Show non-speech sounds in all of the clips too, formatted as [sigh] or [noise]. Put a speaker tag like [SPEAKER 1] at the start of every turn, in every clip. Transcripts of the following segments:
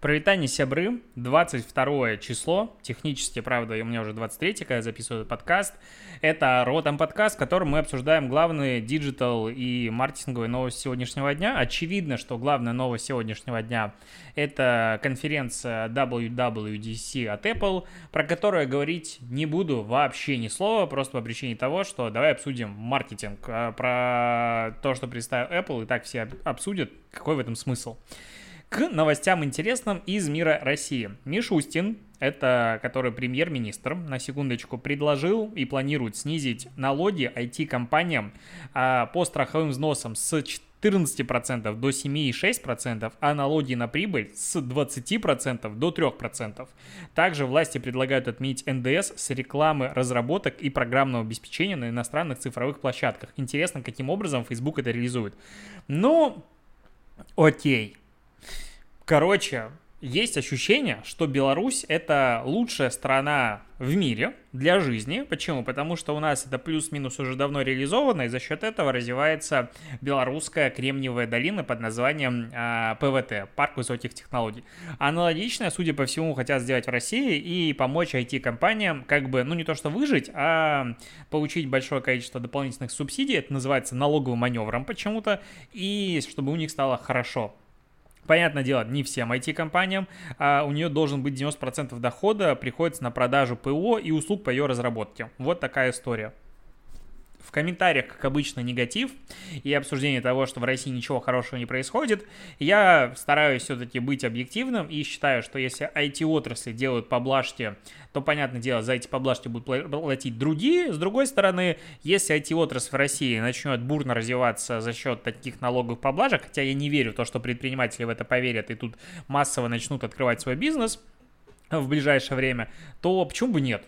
[SPEAKER 1] Провитание сябры, 22 число, технически, правда, у меня уже 23, когда я записываю этот подкаст. Это Ротом подкаст, в котором мы обсуждаем главные digital и маркетинговые новости сегодняшнего дня. Очевидно, что главная новость сегодняшнего дня — это конференция WWDC от Apple, про которую говорить не буду вообще ни слова, просто по причине того, что давай обсудим маркетинг. А про то, что представил Apple, и так все обсудят, какой в этом смысл. К новостям интересным из мира России. Мишустин, это который премьер-министр, на секундочку, предложил и планирует снизить налоги IT-компаниям а, по страховым взносам с 14% до 7,6%, а налоги на прибыль с 20% до 3%. Также власти предлагают отменить НДС с рекламы разработок и программного обеспечения на иностранных цифровых площадках. Интересно, каким образом Facebook это реализует. Ну, окей. Короче, есть ощущение, что Беларусь это лучшая страна в мире для жизни. Почему? Потому что у нас это плюс-минус уже давно реализовано, и за счет этого развивается белорусская кремниевая долина под названием э, ПВТ, Парк высоких технологий. Аналогичное, судя по всему, хотят сделать в России и помочь IT-компаниям как бы, ну не то что выжить, а получить большое количество дополнительных субсидий, это называется налоговым маневром почему-то, и чтобы у них стало хорошо. Понятное дело, не всем IT-компаниям, а у нее должен быть 90% дохода приходится на продажу ПО и услуг по ее разработке. Вот такая история. В комментариях, как обычно, негатив и обсуждение того, что в России ничего хорошего не происходит. Я стараюсь все-таки быть объективным и считаю, что если IT-отрасли делают поблажки, то, понятное дело, за эти поблажки будут платить другие. С другой стороны, если IT-отрасль в России начнет бурно развиваться за счет таких налоговых поблажек, хотя я не верю в то, что предприниматели в это поверят и тут массово начнут открывать свой бизнес в ближайшее время, то почему бы нет?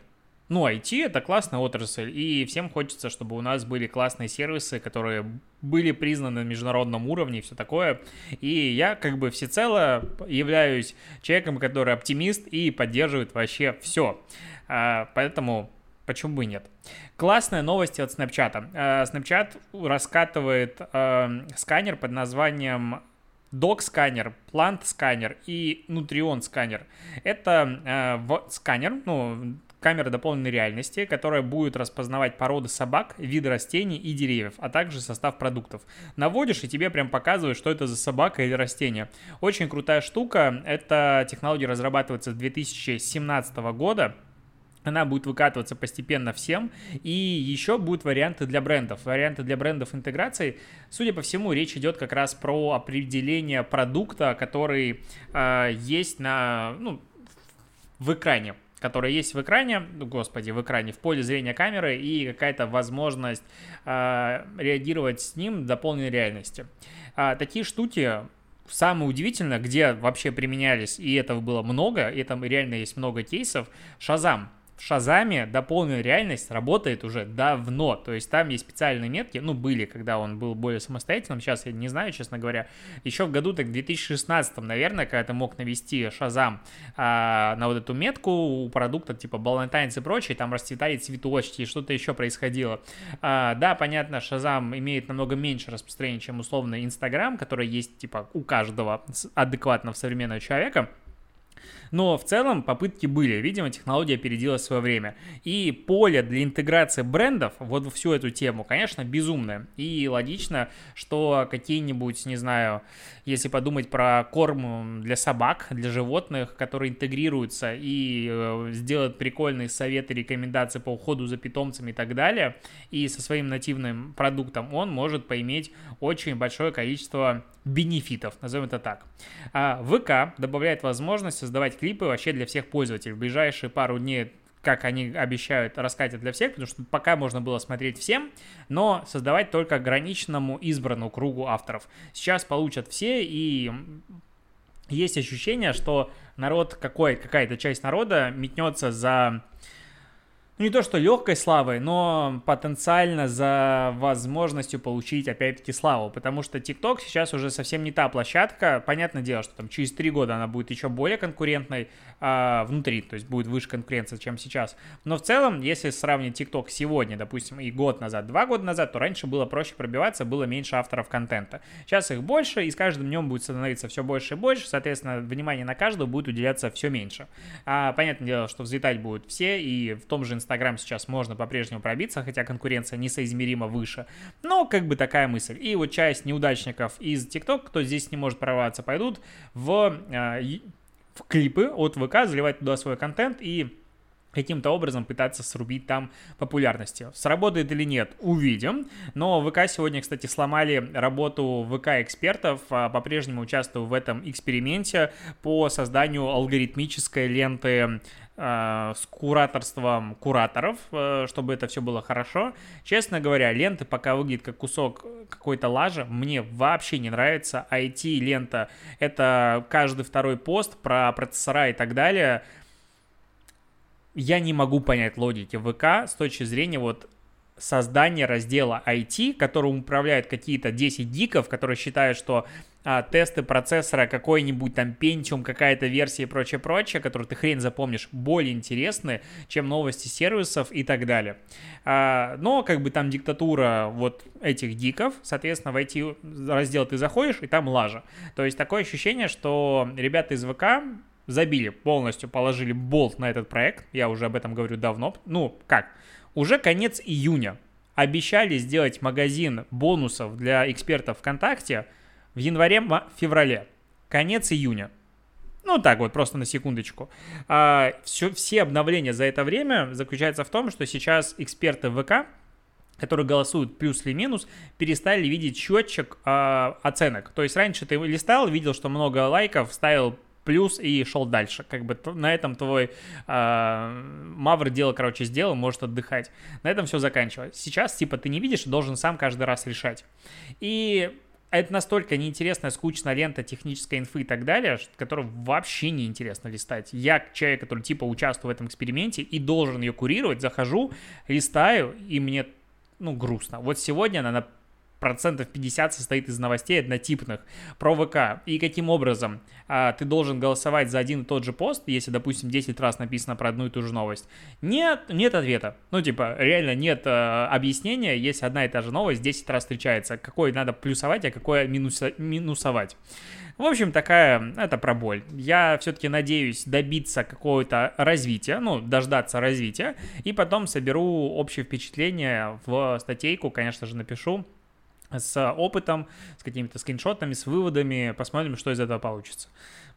[SPEAKER 1] Ну, IT — это классная отрасль, и всем хочется, чтобы у нас были классные сервисы, которые были признаны на международном уровне и все такое. И я как бы всецело являюсь человеком, который оптимист и поддерживает вообще все. А, поэтому почему бы и нет. Классная новость от Snapchat. А, Snapchat раскатывает а, сканер под названием Dog сканер, Plant сканер и Nutrion сканер. Это э, сканер, ну, камера дополненной реальности, которая будет распознавать породы собак, виды растений и деревьев, а также состав продуктов. Наводишь, и тебе прям показывают, что это за собака или растение. Очень крутая штука. Эта технология разрабатывается с 2017 года. Она будет выкатываться постепенно всем. И еще будут варианты для брендов. Варианты для брендов интеграции. Судя по всему, речь идет как раз про определение продукта, который э, есть на, ну, в экране которая есть в экране, ну, господи, в экране, в поле зрения камеры и какая-то возможность э, реагировать с ним в дополненной реальности. А, такие штуки самое удивительное, где вообще применялись, и этого было много, и там реально есть много кейсов, Шазам в Шазаме дополненная реальность работает уже давно. То есть там есть специальные метки, ну, были, когда он был более самостоятельным. Сейчас я не знаю, честно говоря. Еще в году, так, в 2016, наверное, когда ты мог навести Шазам а, на вот эту метку у продукта типа Балантайнс и прочее, там расцветали цветочки и что-то еще происходило. А, да, понятно, Шазам имеет намного меньше распространения, чем условно Инстаграм, который есть типа у каждого адекватного современного человека. Но в целом попытки были. Видимо, технология опередила свое время. И поле для интеграции брендов, вот в всю эту тему, конечно, безумное. И логично, что какие-нибудь, не знаю, если подумать про корм для собак, для животных, который интегрируется и э, сделает прикольные советы, рекомендации по уходу за питомцами и так далее, и со своим нативным продуктом он может поиметь очень большое количество бенефитов, назовем это так. А ВК добавляет возможность создавать клипы вообще для всех пользователей. В ближайшие пару дней как они обещают, раскатят для всех, потому что пока можно было смотреть всем, но создавать только ограниченному избранному кругу авторов. Сейчас получат все, и есть ощущение, что народ, какой, какая-то часть народа метнется за ну не то что легкой славой, но потенциально за возможностью получить опять-таки славу, потому что TikTok сейчас уже совсем не та площадка, понятное дело, что там через три года она будет еще более конкурентной а, внутри, то есть будет выше конкуренция, чем сейчас, но в целом, если сравнить TikTok сегодня, допустим, и год назад, два года назад, то раньше было проще пробиваться, было меньше авторов контента, сейчас их больше, и с каждым днем будет становиться все больше и больше, соответственно, внимание на каждого будет уделяться все меньше, а, понятное дело, что взлетать будут все, и в том же Инстаграм сейчас можно по-прежнему пробиться, хотя конкуренция несоизмеримо выше. Но как бы такая мысль. И вот часть неудачников из ТикТок, кто здесь не может прорваться, пойдут в, э, в клипы от ВК, заливать туда свой контент и каким-то образом пытаться срубить там популярности. Сработает или нет, увидим. Но ВК сегодня, кстати, сломали работу ВК-экспертов, а по-прежнему участвую в этом эксперименте по созданию алгоритмической ленты с кураторством кураторов, э, чтобы это все было хорошо. Честно говоря, ленты пока выглядит как кусок какой-то лажи, мне вообще не нравится. IT-лента — это каждый второй пост про процессора и так далее. Я не могу понять логики ВК с точки зрения вот создания раздела IT, которым управляют какие-то 10 гиков, которые считают, что а, тесты процессора, какой-нибудь там Pentium, какая-то версия и прочее-прочее, которую ты хрен запомнишь, более интересны, чем новости сервисов и так далее. А, но как бы там диктатура вот этих гиков, соответственно, в IT раздел ты заходишь, и там лажа. То есть такое ощущение, что ребята из ВК забили полностью, положили болт на этот проект, я уже об этом говорю давно, ну как, уже конец июня. Обещали сделать магазин бонусов для экспертов ВКонтакте в январе-феврале. Конец июня. Ну так вот, просто на секундочку. А, все, все обновления за это время заключаются в том, что сейчас эксперты ВК, которые голосуют плюс или минус, перестали видеть счетчик а, оценок. То есть раньше ты листал, видел, что много лайков, ставил плюс и шел дальше. Как бы на этом твой э, Мавр дело, короче, сделал, может отдыхать. На этом все заканчивается. Сейчас, типа, ты не видишь, должен сам каждый раз решать. И это настолько неинтересная, скучная лента технической инфы и так далее, которую вообще не интересно листать. Я человек, который типа участвую в этом эксперименте и должен ее курировать, захожу, листаю, и мне, ну, грустно. Вот сегодня она процентов 50 состоит из новостей однотипных про ВК. И каким образом а, ты должен голосовать за один и тот же пост, если, допустим, 10 раз написано про одну и ту же новость? Нет, нет ответа. Ну, типа, реально нет а, объяснения, если одна и та же новость 10 раз встречается. Какой надо плюсовать, а какое минуса, минусовать. В общем, такая, это про боль. Я все-таки надеюсь добиться какого-то развития, ну, дождаться развития, и потом соберу общее впечатление в статейку, конечно же, напишу, с опытом, с какими-то скриншотами, с выводами. Посмотрим, что из этого получится.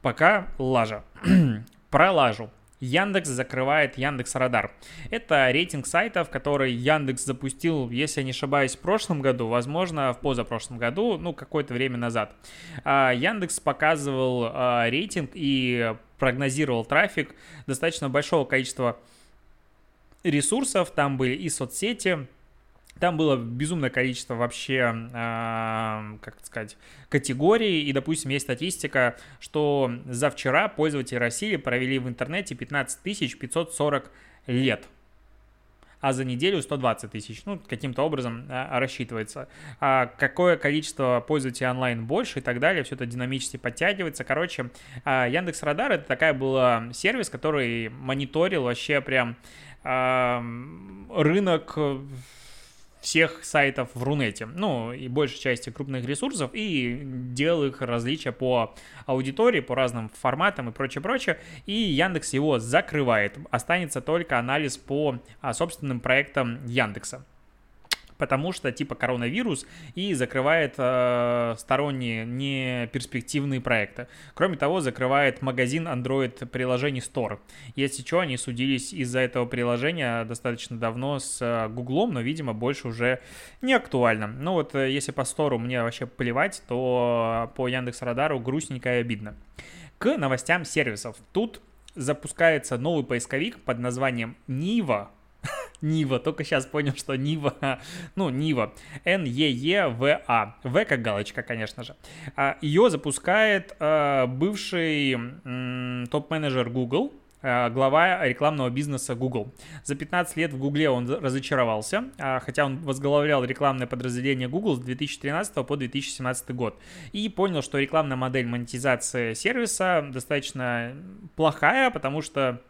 [SPEAKER 1] Пока лажа. [clears throat] Про лажу. Яндекс закрывает Яндекс Радар. Это рейтинг сайтов, который Яндекс запустил, если я не ошибаюсь, в прошлом году, возможно, в позапрошлом году, ну, какое-то время назад. А, Яндекс показывал а, рейтинг и прогнозировал трафик достаточно большого количества ресурсов. Там были и соцсети, там было безумное количество вообще, э, как сказать, категорий. И, допустим, есть статистика, что за вчера пользователи России провели в интернете 15 540 лет а за неделю 120 тысяч. Ну, каким-то образом а, рассчитывается. А какое количество пользователей онлайн больше и так далее, все это динамически подтягивается. Короче, а, Яндекс Радар это такая была сервис, который мониторил вообще прям а, рынок всех сайтов в Рунете, ну и большей части крупных ресурсов, и делал их различия по аудитории, по разным форматам и прочее-прочее, и Яндекс его закрывает. Останется только анализ по а, собственным проектам Яндекса потому что типа коронавирус и закрывает э, сторонние не перспективные проекты. Кроме того, закрывает магазин Android приложений Store. Если что, они судились из-за этого приложения достаточно давно с э, Гуглом, но, видимо, больше уже не актуально. Ну вот, э, если по Store мне вообще плевать, то по Яндекс Радару грустненько и обидно. К новостям сервисов. Тут запускается новый поисковик под названием Нива, Нива. Только сейчас понял, что Нива, [laughs] ну, Нива. Н-Е-Е-В-А. В как галочка, конечно же. А, Ее запускает а, бывший топ-менеджер Google э, глава рекламного бизнеса Google. За 15 лет в Google он разочаровался, а, хотя он возглавлял рекламное подразделение Google с 2013 по 2017 год. И понял, что рекламная модель монетизации сервиса достаточно плохая, потому что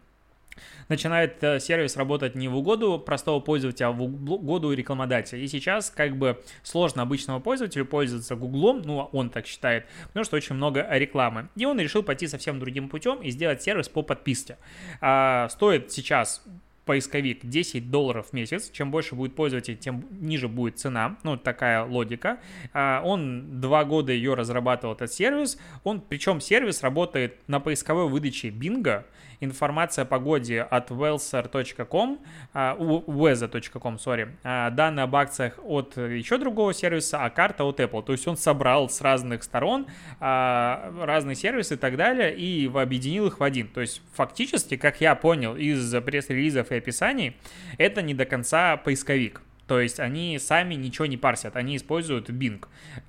[SPEAKER 1] начинает э, сервис работать не в угоду простого пользователя, а в угоду рекламодателя. И сейчас как бы сложно обычному пользователю пользоваться Гуглом, ну, он так считает, потому что очень много рекламы. И он решил пойти совсем другим путем и сделать сервис по подписке. А, стоит сейчас поисковик 10 долларов в месяц. Чем больше будет пользователей, тем ниже будет цена. Ну, такая логика. А, он два года ее разрабатывал, этот сервис. Он, причем сервис работает на поисковой выдаче Bing информация о погоде от wellser.com, weather.com, sorry, данные об акциях от еще другого сервиса, а карта от Apple. То есть он собрал с разных сторон а, разные сервисы и так далее и объединил их в один. То есть фактически, как я понял из пресс-релизов и описаний, это не до конца поисковик. То есть они сами ничего не парсят, они используют Bing.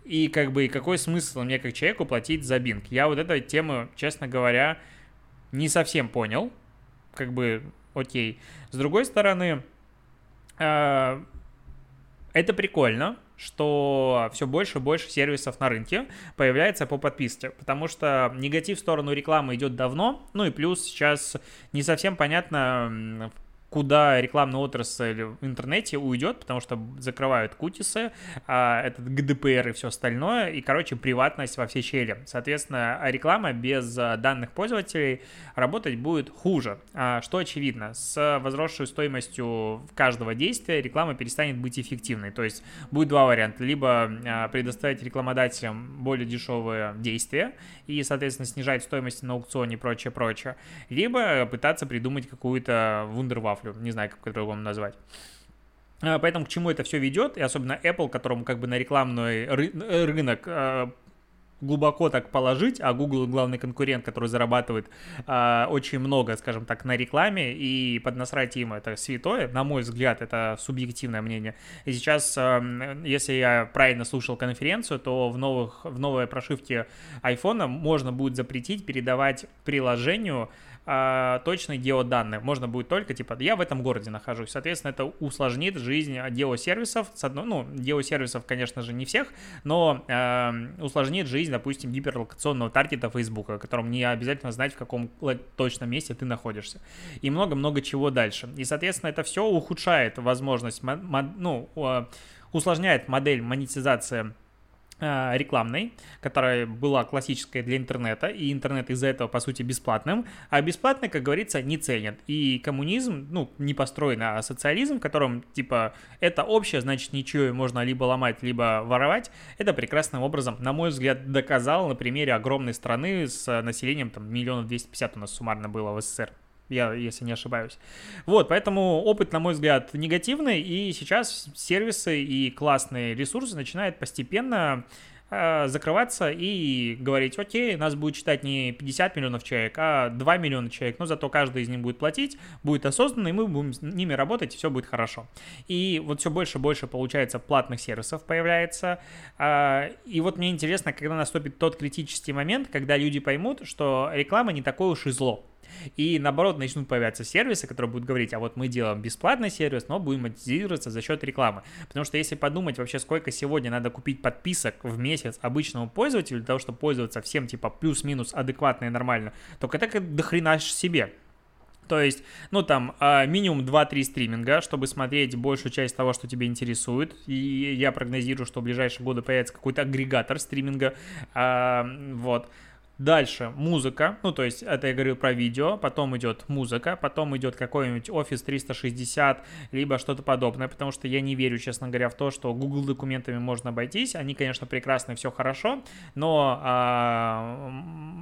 [SPEAKER 1] И как бы какой смысл мне как человеку платить за Bing? Я вот эту тему, честно говоря, не совсем понял. Как бы, окей. С другой стороны, э, это прикольно, что все больше и больше сервисов на рынке появляется по подписке, потому что негатив в сторону рекламы идет давно, ну и плюс сейчас не совсем понятно, куда рекламная отрасль в интернете уйдет, потому что закрывают кутисы, а, этот ГДПР и все остальное, и, короче, приватность во все щели. Соответственно, реклама без а, данных пользователей работать будет хуже, а, что очевидно. С возросшей стоимостью каждого действия реклама перестанет быть эффективной. То есть будет два варианта. Либо предоставить рекламодателям более дешевые действия и, соответственно, снижать стоимость на аукционе и прочее, прочее. Либо пытаться придумать какую-то вундервафлю вафлю, не знаю, как по-другому назвать. А, поэтому к чему это все ведет, и особенно Apple, которому как бы на рекламный ры- рынок а, глубоко так положить, а Google главный конкурент, который зарабатывает э, очень много, скажем так, на рекламе, и поднасрать им это святое, на мой взгляд, это субъективное мнение. И сейчас, э, если я правильно слушал конференцию, то в, новых, в новой прошивке iPhone можно будет запретить передавать приложению а, точные геоданные. Можно будет только, типа, я в этом городе нахожусь. Соответственно, это усложнит жизнь геосервисов. С одной, ну, геосервисов, конечно же, не всех, но э, усложнит жизнь, допустим, гиперлокационного таргета Фейсбука, которым не обязательно знать, в каком точном месте ты находишься. И много-много чего дальше. И, соответственно, это все ухудшает возможность, ну, усложняет модель монетизации Э, рекламной, которая была классической для интернета, и интернет из-за этого, по сути, бесплатным, а бесплатный, как говорится, не ценят. И коммунизм, ну, не построен, а социализм, в котором, типа, это общее, значит, ничего можно либо ломать, либо воровать, это прекрасным образом, на мой взгляд, доказал на примере огромной страны с населением, там, миллионов двести пятьдесят у нас суммарно было в СССР я, если не ошибаюсь. Вот, поэтому опыт, на мой взгляд, негативный, и сейчас сервисы и классные ресурсы начинают постепенно э, закрываться и говорить, окей, нас будет читать не 50 миллионов человек, а 2 миллиона человек, но зато каждый из них будет платить, будет осознанно, и мы будем с ними работать, и все будет хорошо. И вот все больше и больше, получается, платных сервисов появляется. Э, и вот мне интересно, когда наступит тот критический момент, когда люди поймут, что реклама не такое уж и зло. И наоборот, начнут появляться сервисы, которые будут говорить, а вот мы делаем бесплатный сервис, но будем монетизироваться за счет рекламы. Потому что если подумать вообще, сколько сегодня надо купить подписок в месяц обычному пользователю для того, чтобы пользоваться всем типа плюс-минус адекватно и нормально, только это как дохрена себе. То есть, ну там, а, минимум 2-3 стриминга, чтобы смотреть большую часть того, что тебе интересует. И я прогнозирую, что в ближайшие годы появится какой-то агрегатор стриминга. А, вот. Дальше музыка, ну то есть это я говорю про видео, потом идет музыка, потом идет какой-нибудь Office 360, либо что-то подобное, потому что я не верю, честно говоря, в то, что Google документами можно обойтись. Они, конечно, прекрасны, все хорошо, но а,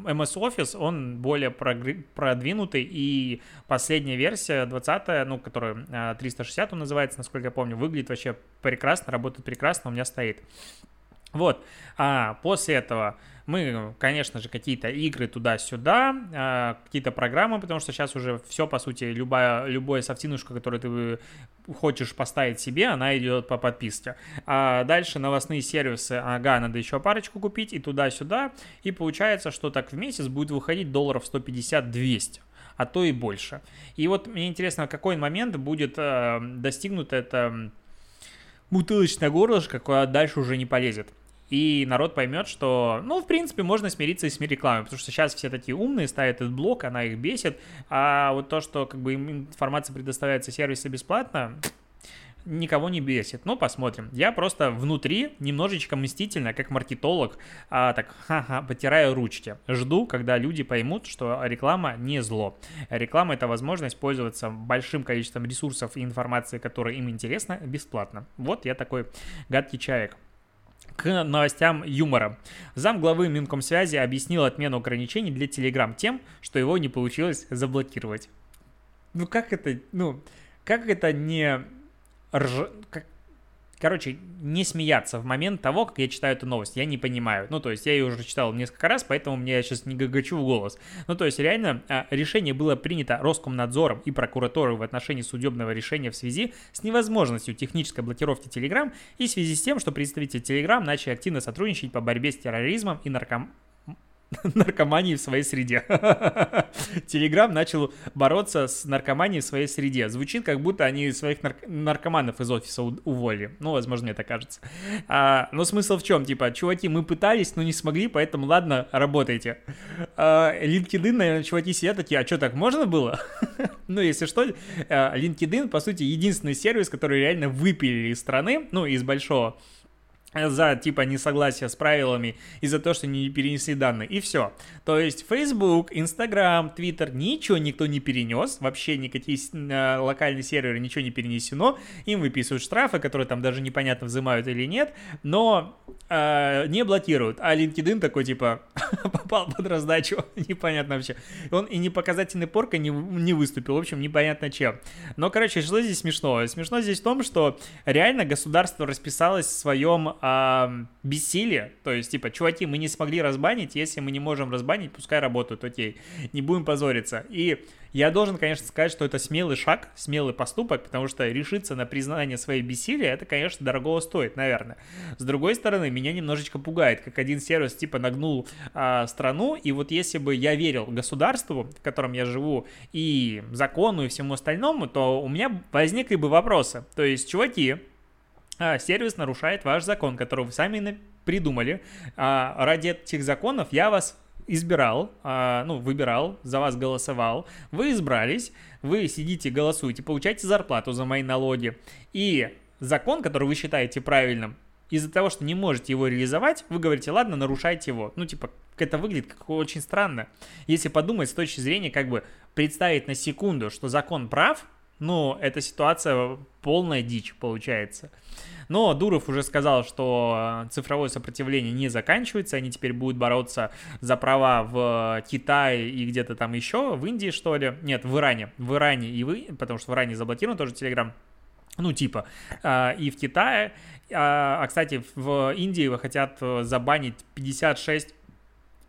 [SPEAKER 1] MS Office, он более продвинутый, и последняя версия, 20 ну, которая 360 он называется, насколько я помню, выглядит вообще прекрасно, работает прекрасно, у меня стоит. Вот, а после этого Мы, конечно же, какие-то игры туда-сюда, а, какие-то программы, потому что сейчас уже все, по сути, любая, любое софтинушка, которое ты хочешь поставить себе, она идет по подписке. А дальше новостные сервисы, ага, надо еще парочку купить и туда-сюда. И получается, что так в месяц будет выходить долларов 150-200 а то и больше. И вот мне интересно, в какой момент будет э, достигнуто это бутылочное горлышко, куда дальше уже не полезет и народ поймет, что, ну, в принципе, можно смириться и с рекламой, потому что сейчас все такие умные, ставят этот блок, она их бесит, а вот то, что как бы им информация предоставляется сервисе бесплатно, никого не бесит. Ну, посмотрим. Я просто внутри немножечко мстительно, как маркетолог, а, так, ха-ха, потираю ручки. Жду, когда люди поймут, что реклама не зло. Реклама — это возможность пользоваться большим количеством ресурсов и информации, которая им интересна, бесплатно. Вот я такой гадкий человек к новостям юмора. Зам главы Минкомсвязи объяснил отмену ограничений для Telegram тем, что его не получилось заблокировать. Ну как это, ну, как это не рж... как... Короче, не смеяться в момент того, как я читаю эту новость. Я не понимаю. Ну, то есть я ее уже читал несколько раз, поэтому мне сейчас не гагачу в голос. Ну, то есть реально а, решение было принято Роскомнадзором и прокуратурой в отношении судебного решения в связи с невозможностью технической блокировки Telegram и в связи с тем, что представители Telegram начали активно сотрудничать по борьбе с терроризмом и нарком [laughs] наркомании в своей среде. [laughs] [laughs] Телеграм начал бороться с наркоманией в своей среде. Звучит, как будто они своих нар- наркоманов из офиса уволили. Ну, возможно, мне так кажется. А, но смысл в чем? Типа, чуваки, мы пытались, но не смогли, поэтому ладно, работайте. А, LinkedIn, наверное, чуваки сидят такие, а что, так можно было? [laughs] ну, если что, а, LinkedIn, по сути, единственный сервис, который реально выпилили из страны, ну, из большого за типа несогласие с правилами и за то, что не перенесли данные. И все. То есть Facebook, Instagram, Twitter, ничего никто не перенес, вообще никакие э, локальные серверы, ничего не перенесено. Им выписывают штрафы, которые там даже непонятно взимают или нет, но э, не блокируют. А LinkedIn такой типа [laughs] попал под раздачу, [laughs] непонятно вообще. Он и не показательный порка не, не выступил, в общем, непонятно чем. Но, короче, что здесь смешно? Смешно здесь в том, что реально государство расписалось в своем бессилие, то есть, типа, чуваки, мы не смогли разбанить, если мы не можем разбанить, пускай работают, окей, не будем позориться. И я должен, конечно, сказать, что это смелый шаг, смелый поступок, потому что решиться на признание своей бессилия, это, конечно, дорогого стоит, наверное. С другой стороны, меня немножечко пугает, как один сервис, типа, нагнул а, страну, и вот если бы я верил государству, в котором я живу, и закону, и всему остальному, то у меня возникли бы вопросы. То есть, чуваки, сервис нарушает ваш закон, который вы сами придумали. А, ради этих законов я вас избирал, а, ну, выбирал, за вас голосовал, вы избрались, вы сидите, голосуете, получаете зарплату за мои налоги, и закон, который вы считаете правильным, из-за того, что не можете его реализовать, вы говорите, ладно, нарушайте его. Ну, типа, это выглядит как очень странно. Если подумать с точки зрения, как бы представить на секунду, что закон прав, ну, эта ситуация полная дичь получается. Но Дуров уже сказал, что цифровое сопротивление не заканчивается, они теперь будут бороться за права в Китае и где-то там еще, в Индии что ли? Нет, в Иране. В Иране и вы, потому что в Иране заблокирован тоже Телеграм. Ну, типа, а, и в Китае. А, а, кстати, в Индии вы хотят забанить 56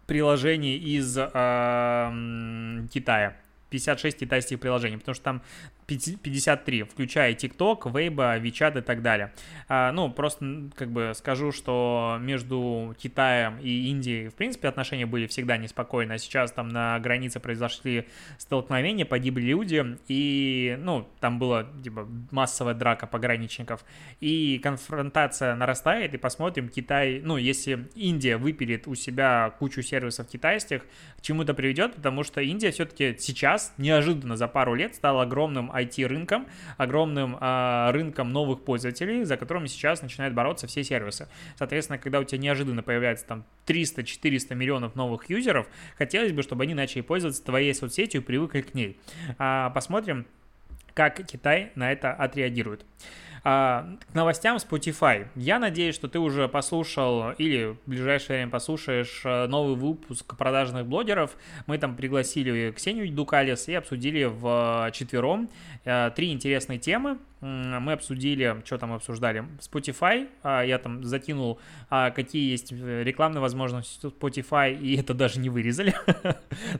[SPEAKER 1] приложений из э, Китая. 56 китайских приложений, потому что там 53, включая TikTok, Weibo, WeChat и так далее. А, ну, просто как бы скажу, что между Китаем и Индией, в принципе, отношения были всегда неспокойны, а сейчас там на границе произошли столкновения, погибли люди, и, ну, там была, типа, массовая драка пограничников, и конфронтация нарастает, и посмотрим, Китай, ну, если Индия выпилит у себя кучу сервисов китайских, к чему это приведет, потому что Индия все-таки сейчас, неожиданно за пару лет, стала огромным IT-рынком, огромным э, рынком новых пользователей, за которыми сейчас начинают бороться все сервисы. Соответственно, когда у тебя неожиданно появляется там 300-400 миллионов новых юзеров, хотелось бы, чтобы они начали пользоваться твоей соцсетью и привыкли к ней. А, посмотрим, как Китай на это отреагирует. А, к новостям Spotify. Я надеюсь, что ты уже послушал или в ближайшее время послушаешь э, новый выпуск продажных блогеров. Мы там пригласили Ксению Дукалис и обсудили в четвером э, три интересные темы. Мы обсудили, что там обсуждали, Spotify, а, я там закинул, а, какие есть рекламные возможности Spotify, и [laughs] это даже не вырезали.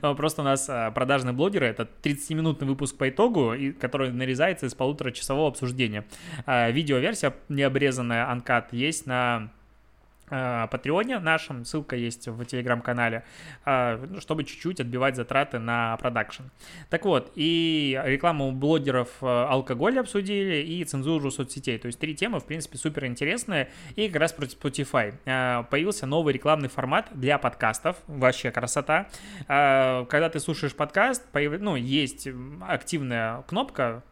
[SPEAKER 1] [laughs] Просто у нас продажные блогеры, это 30-минутный выпуск по итогу, который нарезается из полуторачасового обсуждения. Видеоверсия необрезанная, анкат, есть на Э, Патреоне нашем, ссылка есть в телеграм-канале, э, ну, чтобы чуть-чуть отбивать затраты на продакшн. Так вот, и рекламу блогеров э, алкоголя обсудили, и цензуру соцсетей. То есть три темы, в принципе, супер интересные. И как раз против Spotify. Появился новый рекламный формат для подкастов. Вообще красота. Когда ты слушаешь подкаст, ну, есть активная кнопка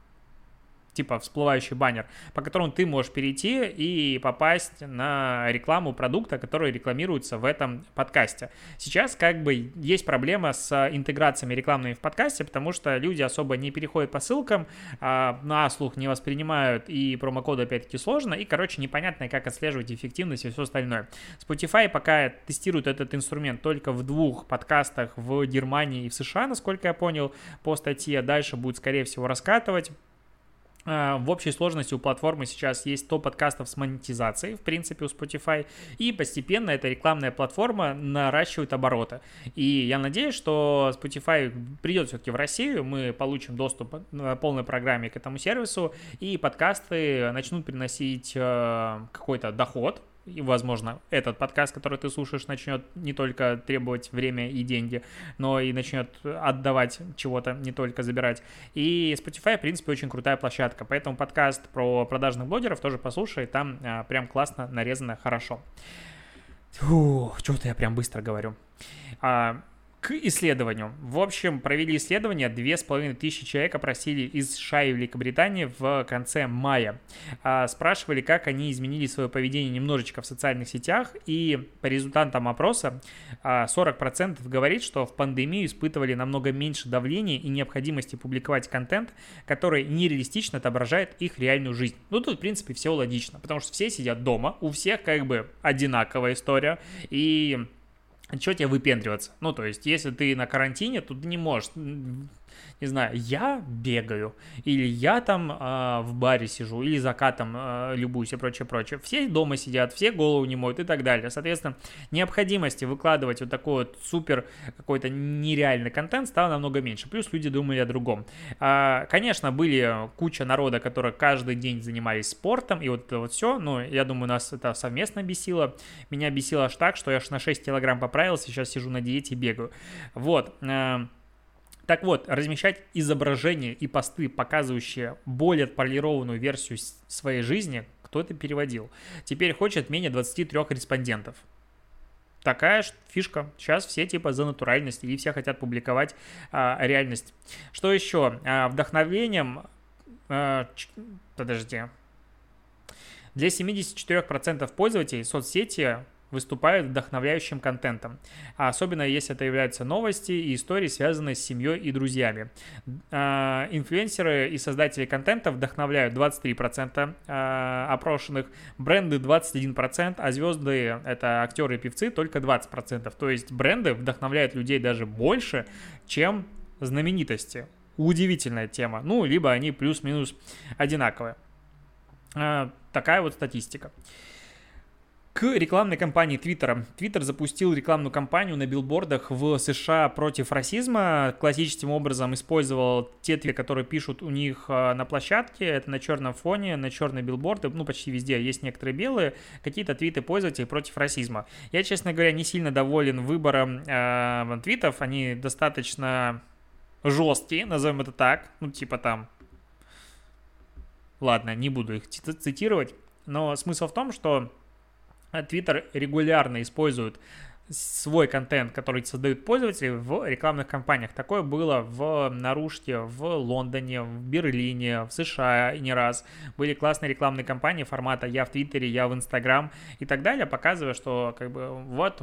[SPEAKER 1] типа всплывающий баннер, по которому ты можешь перейти и попасть на рекламу продукта, который рекламируется в этом подкасте. Сейчас как бы есть проблема с интеграциями рекламными в подкасте, потому что люди особо не переходят по ссылкам, а на слух не воспринимают, и промокоды опять-таки сложно, и, короче, непонятно, как отслеживать эффективность и все остальное. Spotify пока тестирует этот инструмент только в двух подкастах в Германии и в США, насколько я понял, по статье. Дальше будет, скорее всего, раскатывать. А, в общей сложности у платформы сейчас есть 100 подкастов с монетизацией, в принципе, у Spotify, и постепенно эта рекламная платформа наращивает обороты. И я надеюсь, что Spotify придет все-таки в Россию, мы получим доступ на полной программе к этому сервису, и подкасты начнут приносить э, какой-то доход, и, возможно, этот подкаст, который ты слушаешь, начнет не только требовать время и деньги, но и начнет отдавать чего-то, не только забирать. И Spotify, в принципе, очень крутая площадка, поэтому подкаст про продажных блогеров тоже послушай, там а, прям классно нарезано, хорошо. Фух, что-то я прям быстро говорю. А, к исследованию. В общем, провели исследование, две с половиной тысячи человек опросили из США и Великобритании в конце мая. А, спрашивали, как они изменили свое поведение немножечко в социальных сетях, и по результатам опроса 40% а, говорит, что в пандемию испытывали намного меньше давления и необходимости публиковать контент, который нереалистично отображает их реальную жизнь. Ну, тут, в принципе, все логично, потому что все сидят дома, у всех как бы одинаковая история, и что тебе выпендриваться? Ну, то есть, если ты на карантине, то ты не можешь не знаю, я бегаю, или я там э, в баре сижу, или закатом э, любуюсь и прочее, прочее. Все дома сидят, все голову не моют и так далее. Соответственно, необходимости выкладывать вот такой вот супер какой-то нереальный контент стало намного меньше. Плюс люди думали о другом. А, конечно, были куча народа, которые каждый день занимались спортом, и вот это вот все, но я думаю, нас это совместно бесило. Меня бесило аж так, что я аж на 6 килограмм поправился, сейчас сижу на диете и бегаю. Вот. Э, так вот, размещать изображения и посты, показывающие более отполированную версию своей жизни, кто это переводил, теперь хочет менее 23 респондентов. Такая фишка. Сейчас все типа за натуральность и все хотят публиковать а, реальность. Что еще? А, вдохновением... А, подожди. Для 74% пользователей соцсети выступают вдохновляющим контентом, а особенно если это являются новости и истории, связанные с семьей и друзьями. А, инфлюенсеры и создатели контента вдохновляют 23% а, опрошенных, бренды 21%, а звезды, это актеры и певцы, только 20%. То есть бренды вдохновляют людей даже больше, чем знаменитости. Удивительная тема. Ну, либо они плюс-минус одинаковые. Такая вот статистика. Рекламной кампании Твиттера. Твиттер запустил рекламную кампанию на билбордах в США против расизма. Классическим образом использовал те твиты, которые пишут у них а, на площадке. Это на черном фоне, на черные билборды. Ну, почти везде есть некоторые белые. Какие-то твиты пользователей против расизма. Я, честно говоря, не сильно доволен выбором э, твитов. Они достаточно жесткие, назовем это так. Ну, типа там... Ладно, не буду их цитировать. Но смысл в том, что Twitter регулярно использует свой контент, который создают пользователи в рекламных кампаниях. Такое было в Нарушке, в Лондоне, в Берлине, в США не раз. Были классные рекламные кампании формата «Я в Твиттере», «Я в Инстаграм» и так далее, показывая, что как бы вот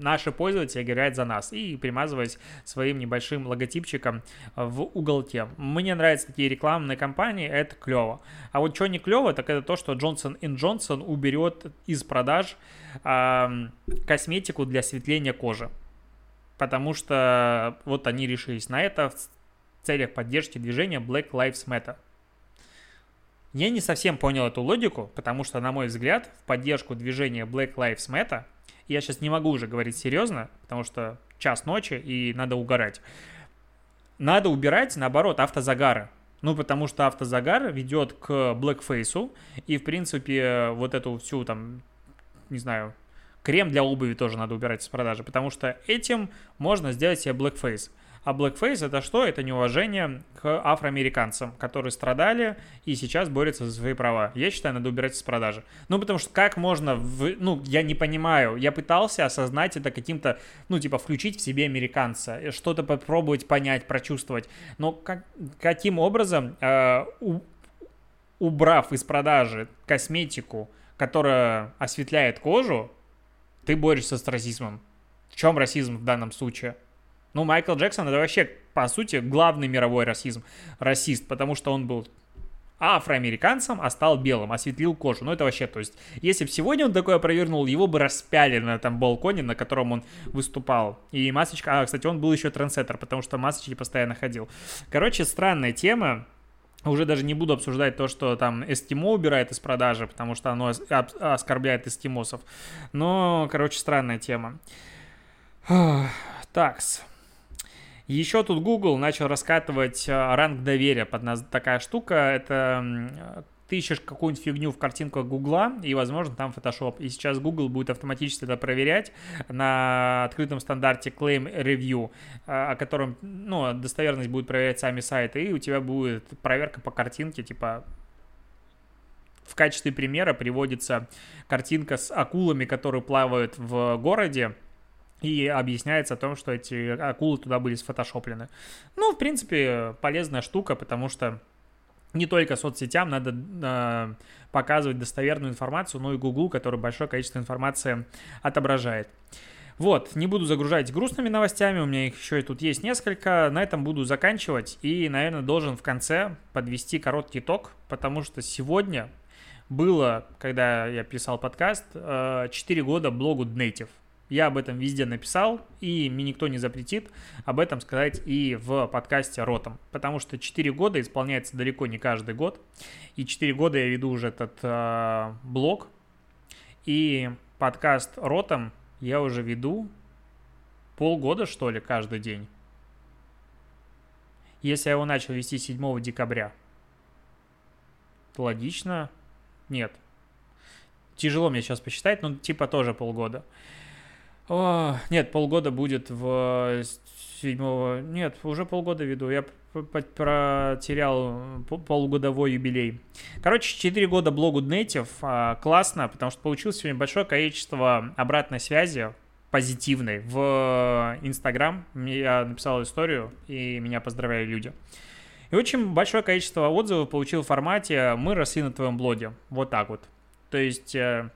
[SPEAKER 1] наши пользователи играют за нас и примазываясь своим небольшим логотипчиком в уголке. Мне нравятся такие рекламные кампании, это клево. А вот что не клево, так это то, что Johnson Johnson уберет из продаж э, косметику для осветления кожи. Потому что вот они решились на это в целях поддержки движения Black Lives Matter. Я не совсем понял эту логику, потому что, на мой взгляд, в поддержку движения Black Lives Matter, я сейчас не могу уже говорить серьезно, потому что час ночи и надо угорать. Надо убирать, наоборот, автозагары. Ну, потому что автозагар ведет к блэкфейсу, и, в принципе, вот эту всю там, не знаю, крем для обуви тоже надо убирать с продажи, потому что этим можно сделать себе блэкфейс. А blackface это что? Это неуважение к афроамериканцам, которые страдали и сейчас борются за свои права. Я считаю, надо убирать из продажи. Ну, потому что как можно, в... ну, я не понимаю. Я пытался осознать это каким-то, ну, типа, включить в себе американца, что-то попробовать понять, прочувствовать. Но как... каким образом, э, у... убрав из продажи косметику, которая осветляет кожу, ты борешься с расизмом? В чем расизм в данном случае? Ну, Майкл Джексон это вообще, по сути, главный мировой расизм, расист, потому что он был афроамериканцем, а стал белым, осветлил кожу. Ну, это вообще, то есть, если бы сегодня он такое провернул, его бы распяли на этом балконе, на котором он выступал. И масочка, а, кстати, он был еще трансеттер, потому что масочки постоянно ходил. Короче, странная тема. Уже даже не буду обсуждать то, что там эстимо убирает из продажи, потому что оно оскорбляет эстимосов. Но, короче, странная тема. Такс. Еще тут Google начал раскатывать э, ранг доверия под нас такая штука. Это ты ищешь какую-нибудь фигню в картинках Гугла, и, возможно, там Photoshop. И сейчас Google будет автоматически это проверять на открытом стандарте Claim Review, э, о котором, ну, достоверность будет проверять сами сайты, и у тебя будет проверка по картинке, типа, в качестве примера приводится картинка с акулами, которые плавают в городе, и объясняется о том, что эти акулы туда были сфотошоплены. Ну, в принципе, полезная штука, потому что не только соцсетям надо э, показывать достоверную информацию, но и Google, который большое количество информации отображает. Вот, не буду загружать грустными новостями, у меня их еще и тут есть несколько. На этом буду заканчивать и, наверное, должен в конце подвести короткий итог, потому что сегодня было, когда я писал подкаст, 4 э, года блогу Native. Я об этом везде написал, и мне никто не запретит об этом сказать и в подкасте Ротом. Потому что 4 года исполняется далеко не каждый год. И 4 года я веду уже этот э, блог. И подкаст Ротом я уже веду полгода, что ли, каждый день. Если я его начал вести 7 декабря, логично. Нет. Тяжело мне сейчас посчитать, но типа тоже полгода. О, нет, полгода будет в седьмого... Нет, уже полгода веду. Я протерял полугодовой юбилей. Короче, 4 года блогу Native. А, классно, потому что получилось сегодня большое количество обратной связи позитивной в Инстаграм. Я написал историю, и меня поздравляли люди. И очень большое количество отзывов получил в формате «Мы росли на твоем блоге». Вот так вот. То есть э,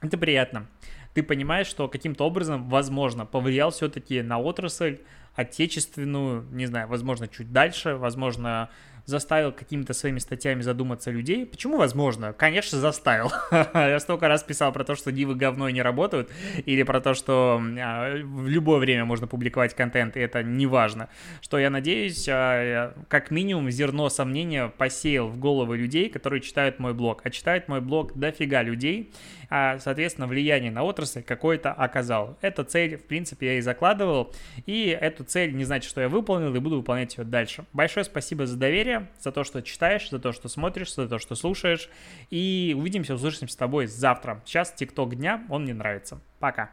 [SPEAKER 1] это приятно ты понимаешь, что каким-то образом, возможно, повлиял все-таки на отрасль отечественную, не знаю, возможно, чуть дальше, возможно, заставил какими-то своими статьями задуматься людей. Почему возможно? Конечно, заставил. [laughs] Я столько раз писал про то, что дивы говно не работают, или про то, что а, в любое время можно публиковать контент, и это не важно. Что я надеюсь, а, как минимум зерно сомнения посеял в головы людей, которые читают мой блог. А читают мой блог дофига людей, а, соответственно, влияние на отрасль какое-то оказал. Эту цель, в принципе, я и закладывал, и эту цель не значит, что я выполнил, и буду выполнять ее дальше. Большое спасибо за доверие, за то, что читаешь, за то, что смотришь, за то, что слушаешь, и увидимся, услышимся с тобой завтра. Сейчас тикток дня, он мне нравится. Пока.